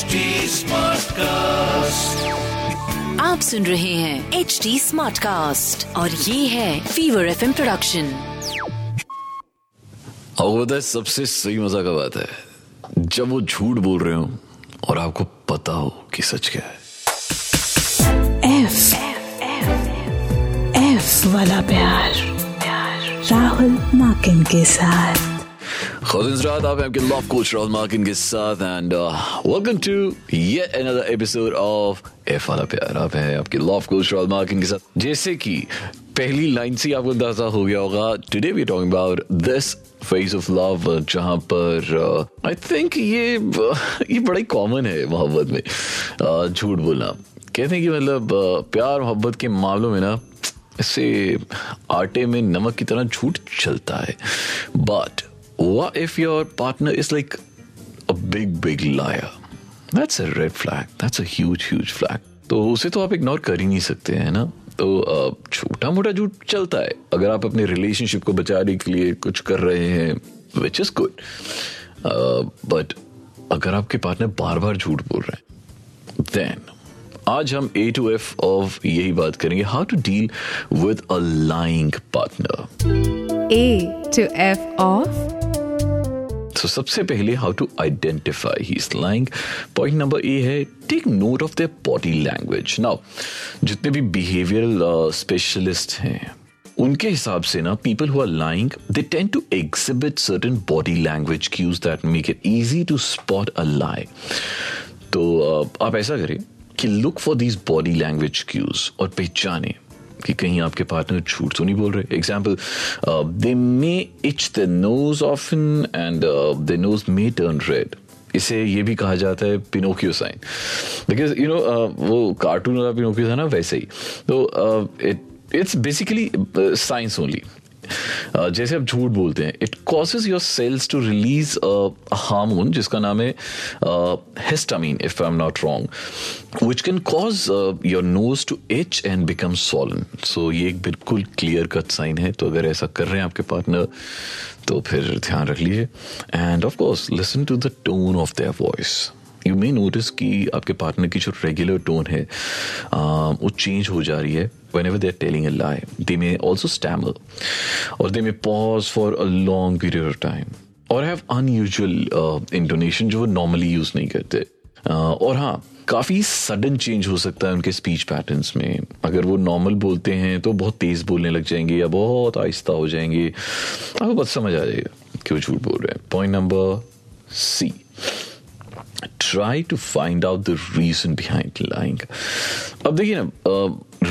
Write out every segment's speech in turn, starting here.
HD Smartcast. आप सुन रहे हैं एच डी स्मार्ट कास्ट और ये है फीवर एफ़ प्रोडक्शन पता है सबसे सही मज़ा का बात है। जब वो झूठ बोल रहे हो और आपको पता हो कि सच क्या है। F F वाला प्यार। राहुल माकिन के साथ। रात आप हैं आपके लव कोच राहुल मार्किन के साथ and welcome to yet another episode of F वाला प्यार आप हैं आपके लव कोच राहुल मार्किन के साथ जैसे कि पहली लाइन से आपको अंदाज़ा हो गया होगा today we talking about this phase of love जहाँ पर आई थिंक ये ये बड़ा ही कॉमन है मोहब्बत में uh, झूठ बोलना। कहते हैं कि मतलब uh, प्यार मोहब्बत के मामलों में ना इससे आटे में नमक की तरह झूठ चलता है। But what if your partner is like a big big liar? That's a red flag. That's a huge huge flag. तो उसे तो आप इग्नोर कर ही नहीं सकते, हैं ना? तो छोटा मोटा झूठ चलता है। अगर आप अपने रिलेशनशिप को बचाने के लिए कुछ कर रहे हैं विच इज़ गुड बट अगर आपके पार्टनर बार बार झूठ बोल रहे हैं देन आज हम ए टू एफ़ ऑफ़ यही बात करेंगे। How to deal with a lying partner A to F of तो सबसे पहले how to identify he is lying point number A है take note of their body language now जितने भी बिहेवियरल स्पेशलिस्ट हैं उनके हिसाब से ना people who are lying they tend to exhibit certain body language cues that make it easy to spot a lie तो uh, आप ऐसा करें कि look for these body language cues और पहचाने। कि कहीं आपके पार्टनर झूठ तो नहीं बोल रहे? Example they may itch the nose of and the nose may turn red इसे ये भी कहा जाता है Pinocchio sign because you know वो कार्टून वाला पिनोकियो था ना, वैसे ही। तो it it's basically science only जैसे आप झूठ बोलते हैं it causes your cells to release hormone जिसका नाम है histamine if I am not wrong which can cause your nose to itch and become swollen so ये एक बिल्कुल क्लियर कट साइन है। तो अगर ऐसा कर रहे हैं आपके पार्टनर तो फिर ध्यान रख लीजिए। And of course listen to the tone of their voice you may notice कि आपके पार्टनर की जो रेगुलर टोन है वो चेंज हो जा रही है whenever they're telling a lie. They may also stammer, or they may pause for a long period of time, or have unusual uh, intonation जो वो नॉर्मली यूज़ नहीं करते. Uh, और हाँ काफ़ी सडन चेंज हो सकता है उनके स्पीच पैटर्न्स में। अगर वो नॉर्मल बोलते हैं तो बहुत तेज़ बोलने लग जाएँगे या बहुत आहिस्ता हो जाएँगे। आपको बस समझ आ जाएगा क्यों झूठ बोल रहे हैं। Point number C try to find out the reason behind lying अब देखिए ना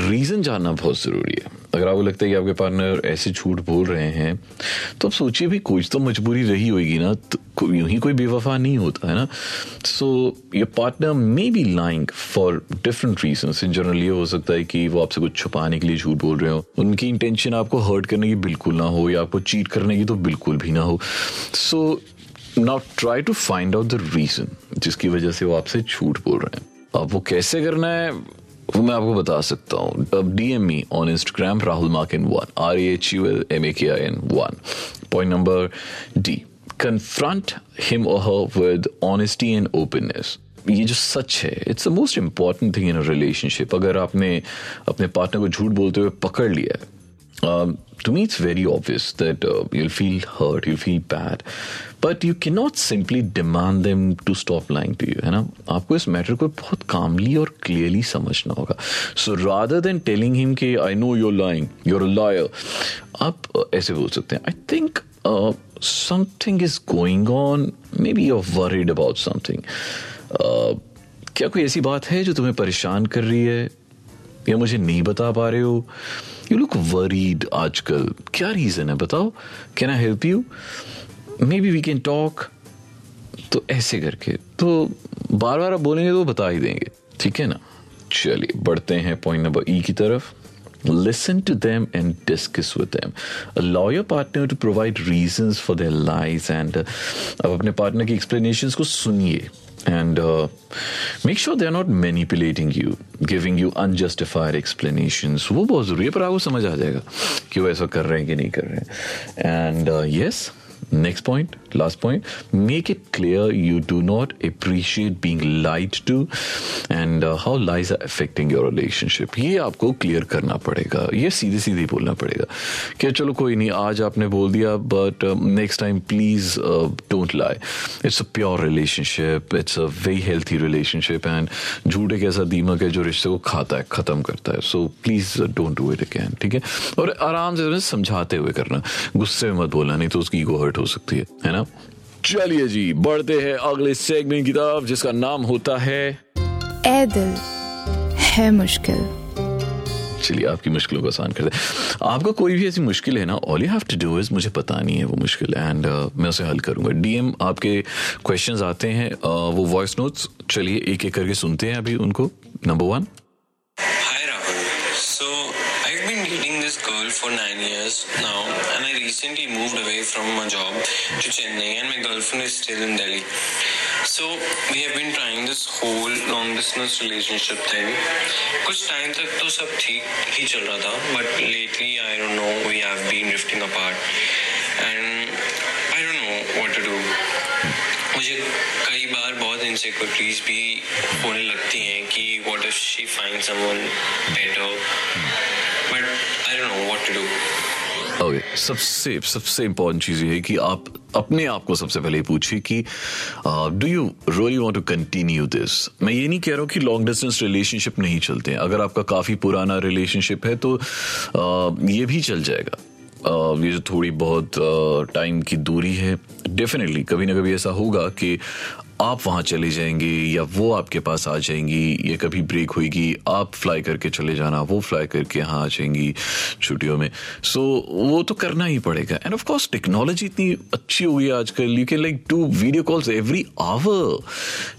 रीजन जानना बहुत ज़रूरी है। अगर आपको लगता है कि आपके पार्टनर ऐसे झूठ बोल रहे हैं तो आप सोचिए भी कुछ तो मजबूरी रही होगी ना तो यूँ ही कोई बेवफा नहीं होता, है ना? So your partner may be lying for different reason in general ये हो सकता है कि वो आपसे कुछ छुपाने के लिए झूठ बोल रहे हो। उनकी इंटेंशन आपको हर्ट करने की बिल्कुल ना हो, या आपको चीट करने की तो बिल्कुल भी ना हो। So now try to find out the reason जिसकी वजह से वो आपसे झूठ बोल रहे हैं। अब वो कैसे करना है वो मैं आपको बता सकता हूँ। अब D M me on Instagram Rahul Markin one R H U L M A K I N one point number D confront him her with honesty and openness ये जो सच है it's the most important thing in a relationship अगर आपने अपने partner को झूठ बोलते हुए पकड़ लिया है um, to me, it's very obvious that uh, you'll feel hurt, you'll feel you but not cannot demand demand to stop lying to you, है ना? आपको इस मैटर को बहुत कामली और क्लियरली समझना होगा। So rather than telling him कि I know your lying your liar आप ऐसे बोल सकते हैं। I think something is going on maybe you're worried about something क्या कोई ऐसी बात है जो तुम्हें परेशान कर रही है? या मुझे नहीं बता पा रहे हो? यू लुक वरीड आजकल। क्या रीजन है? बताओ। Can I help you maybe we can talk तो ऐसे करके तो बार बार आप बोलेंगे तो बता ही देंगे। ठीक है ना? चलिए बढ़ते हैं पॉइंट नंबर ई की तरफ़। Listen to them and discuss with them allow your partner to provide reasons for their lies and अब अपने पार्टनर की एक्सप्लेनेशन को सुनिए। And make sure they are not manipulating you giving you unjustified explanation वो बहुत ज़रूरी है पर आपको समझ आ जाएगा कि वो ऐसा कर रहे हैं कि नहीं कर रहे हैं। And yes uh, yes, next point last point. Make it clear you do not appreciate being lied to and uh, how lies are affecting your relationship. ये आपको क्लियर करना पड़ेगा। ये सीधे सीधे बोलना पड़ेगा कि चलो कोई नहीं आज आपने बोल दिया but next time please don't lie it's a pure relationship it's a very healthy relationship and झूठ एक ऐसा दीमक है जो रिश्ते को खाता है ख़त्म करता है। So please don't do it again ठीक है? और आराम से समझाते हुए करना। गुस्से में मत बोलना नहीं तो उसकी ईगो हर्ट हो सकती है है ना? चलिए जी बढ़ते हैं अगले सेगमेंट की तरफ़ जिसका नाम होता है ए दिल है मुश्किल। चलिए आपकी मुश्किलों को आसान कर दे। आपका कोई भी ऐसी मुश्किल है ना all you have to do is मुझे पता नहीं है वो मुश्किल एंड uh, मैं उसे हल करूँगा। डीएम आपके क्वेश्चंस आते हैं uh, वो वॉइस नोट्स चलिए एक एक करके सुनते हैं अभी उनको। Number one this girl for nine years now, and I recently moved away from my job to Chennai, and my girlfriend is still in Delhi. So we have been trying this whole long distance relationship thing. कुछ time तक तो सब ठीक ही चल रहा था, but lately I don't know we have been drifting apart, and I don't know what to do. मुझे कई बार बहुत इनसिक्योरिटीज भी होने लगती हैं कि what if she find someone better okay सबसे सबसे इम्पोर्टेंट चीज़ ये है कि आप अपने आप को सबसे पहले पूछिए कि do you really want to continue this मैं ये नहीं कह रहा हूँ कि लॉन्ग डिस्टेंस रिलेशनशिप नहीं चलते हैं। अगर आपका काफ़ी पुराना रिलेशनशिप है तो uh, ये भी चल जाएगा। Uh, ये जो थोड़ी बहुत टाइम uh, की दूरी है डेफिनेटली कभी ना कभी ऐसा होगा कि आप वहाँ चले जाएँगे या वो आपके पास आ जाएँगी या कभी ब्रेक होगी आप फ्लाई करके चले जाना वो फ्लाई करके यहाँ आ जाएँगी छुट्टियों में। सो so, वो तो करना ही पड़ेगा। एंड ऑफ़ कोर्स टेक्नोलॉजी इतनी अच्छी हुई है आजकल। You can like to video calls every hour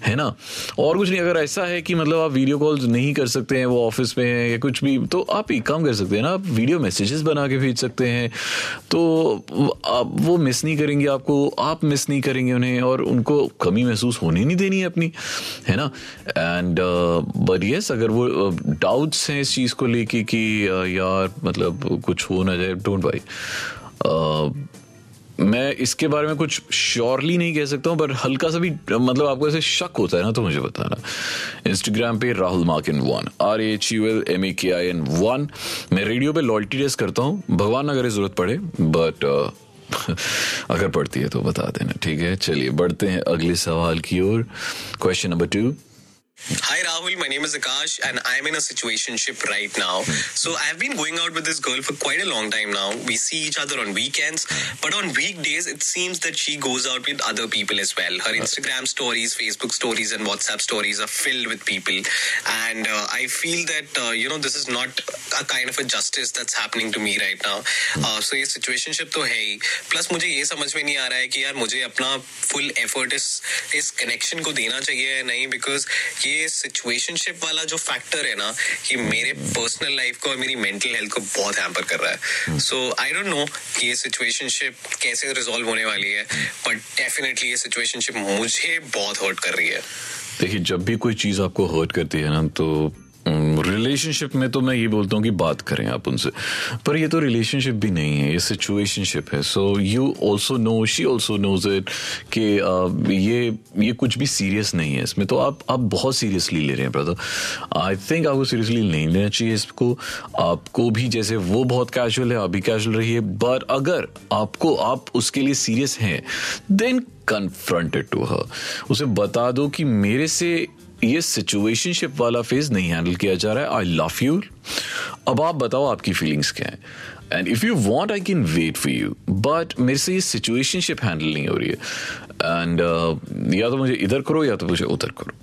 है ना? और कुछ नहीं अगर ऐसा है कि मतलब आप वीडियो कॉल्स नहीं कर सकते हैं वो ऑफ़िस में है या कुछ भी तो आप एक काम कर सकते हैं ना आप वीडियो मैसेजेस बना के भेज सकते हैं। तो आप वो मिस नहीं करेंगे आपको आप मिस नहीं करेंगे उन्हें और उनको कमी महसूस होने नहीं देनी है अपनी है ना? एंड बट यस अगर वो डाउट्स हैं इस चीज़ को लेके कि uh, यार मतलब कुछ हो ना जाए डोंट वाई मैं इसके बारे में कुछ श्योरली नहीं कह सकता हूँ पर हल्का सा भी मतलब आपको ऐसे शक होता है ना तो मुझे बताना। इंस्टाग्राम पे Rahul mark in one R H U L M A K I N one मैं रेडियो पे लॉयल्टी टेस्ट करता हूँ भगवान अगर ज़रूरत पड़े बट अगर पढ़ती है तो बता देना, ठीक है? चलिए, बढ़ते हैं अगले सवाल की ओर। Question number two Hi Rahul, my name is Akash and I'm in a situationship right now. So I've been going out with this girl for quite a long time now. We see each other on weekends, but on weekdays it seems that she goes out with other people as well. Her Instagram stories, Facebook stories and WhatsApp stories are filled with people. And uh, I feel that uh, you know this is not a kind of a justice that's happening to me right now. Uh, so ये situationship तो है ही. Plus मुझे ये समझ में नहीं आ रहा है कि यार मुझे अपना full effort इस इस connection को देना चाहिए या नहीं because ये सिचुएशनशिप वाला जो फैक्टर है ना ये मेरे पर्सनल लाइफ को और मेरी मेंटल हेल्थ को बहुत हैम्पर कर रहा है। सो आई डोंट नो कि ये सिचुएशनशिप कैसे रिजोल्व होने वाली है बट डेफिनेटली ये सिचुएशनशिप मुझे बहुत हर्ट कर रही है। देखिए जब भी कोई चीज़ आपको हर्ट करती है ना तो रिलेशनशिप में तो मैं ये बोलता हूँ कि बात करें आप उनसे। पर ये तो रिलेशनशिप भी नहीं है, ये सिचुएशनशिप है। So you also know she also knows it कि ये ये कुछ भी सीरियस नहीं है इसमें। तो आप आप बहुत सीरियसली ले रहे हैं ब्रदर आई थिंक आपको सीरियसली नहीं लेना चाहिए इसको। आपको भी जैसे वो बहुत कैजुअल है, आप भी कैजुअल रही है बट अगर आपको, आप उसके लिए सीरियस हैं देन कन्फ्रंटेड टू हर उसे बता दो कि मेरे से ये सिचुएशनशिप वाला फ़ेज़ नहीं हैंडल किया जा रहा है। आई लव यू अब आप बताओ आपकी फीलिंग्स क्या है। And if you want I can wait for you but मेरे से ये सिचुएशनशिप हैंडल नहीं हो रही है। एंड uh, या तो मुझे इधर करो या तो मुझे उधर करो।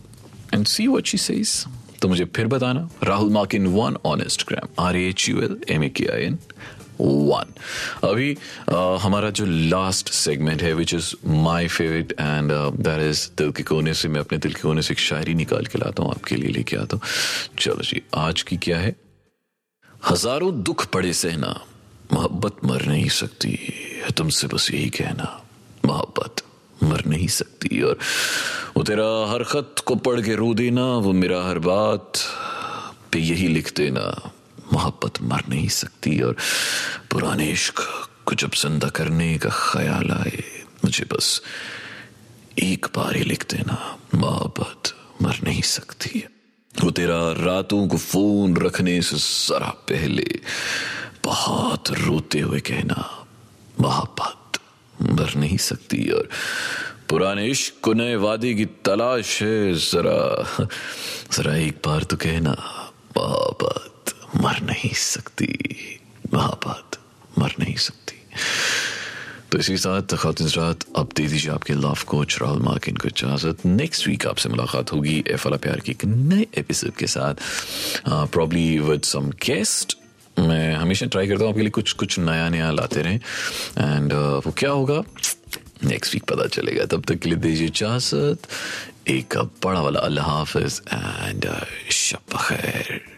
And see what she says तो मुझे फिर बताना। Rahul mark in one on Instagram R H U L M A K I N one अभी uh, हमारा जो लास्ट सेगमेंट है which is my favourite and that is दिल के कोने से मैं अपने दिल के कोने से एक शायरी निकाल के लाता हूँ आपके लिए लेके आता हूँ। चलो जी आज की क्या है? हज़ारों दुख पड़े सहना मोहब्बत मर नहीं सकती है तुमसे बस यही कहना मोहब्बत मर नहीं सकती। और वो तेरा हर खत को पढ़ के रो देना वो मेरा हर बात पे यही लिख देना। मोहब्बत मर नहीं सकती और पुराने इश्क को जब ज़िंदा करने का ख्याल आए, मुझे बस एक बार ही लिख देना, मोहब्बत मर नहीं सकती। वो तेरा रातों को फ़ोन रखने से जरा पहले बहुत रोते हुए कहना, मोहब्बत मर नहीं सकती और पुराने इश्क को नए वादे की तलाश है, जरा जरा एक बार तो कहना, मोहब्बत मर नहीं सकती। मोहब्बत मर नहीं सकती। तो इसी साथ खातिन रात अब दे दीजिए आपके लव कोच राहुल मार्किन को इजाज़त। नेक्स्ट वीक आपसे मुलाकात होगी एफ़ वाला प्यार के एक नए एपिसोड के साथ। प्रॉब्ली विद सम गेस्ट मैं हमेशा ट्राई करता हूँ आपके लिए कुछ कुछ नया नया लाते रहें। एंड uh, वो क्या होगा? नेक्स्ट वीक पता चलेगा। तब तक के लिए दीजिए इजाज़त। एक बड़ा वाला अल्लाह हाफिज। एंड शब खैर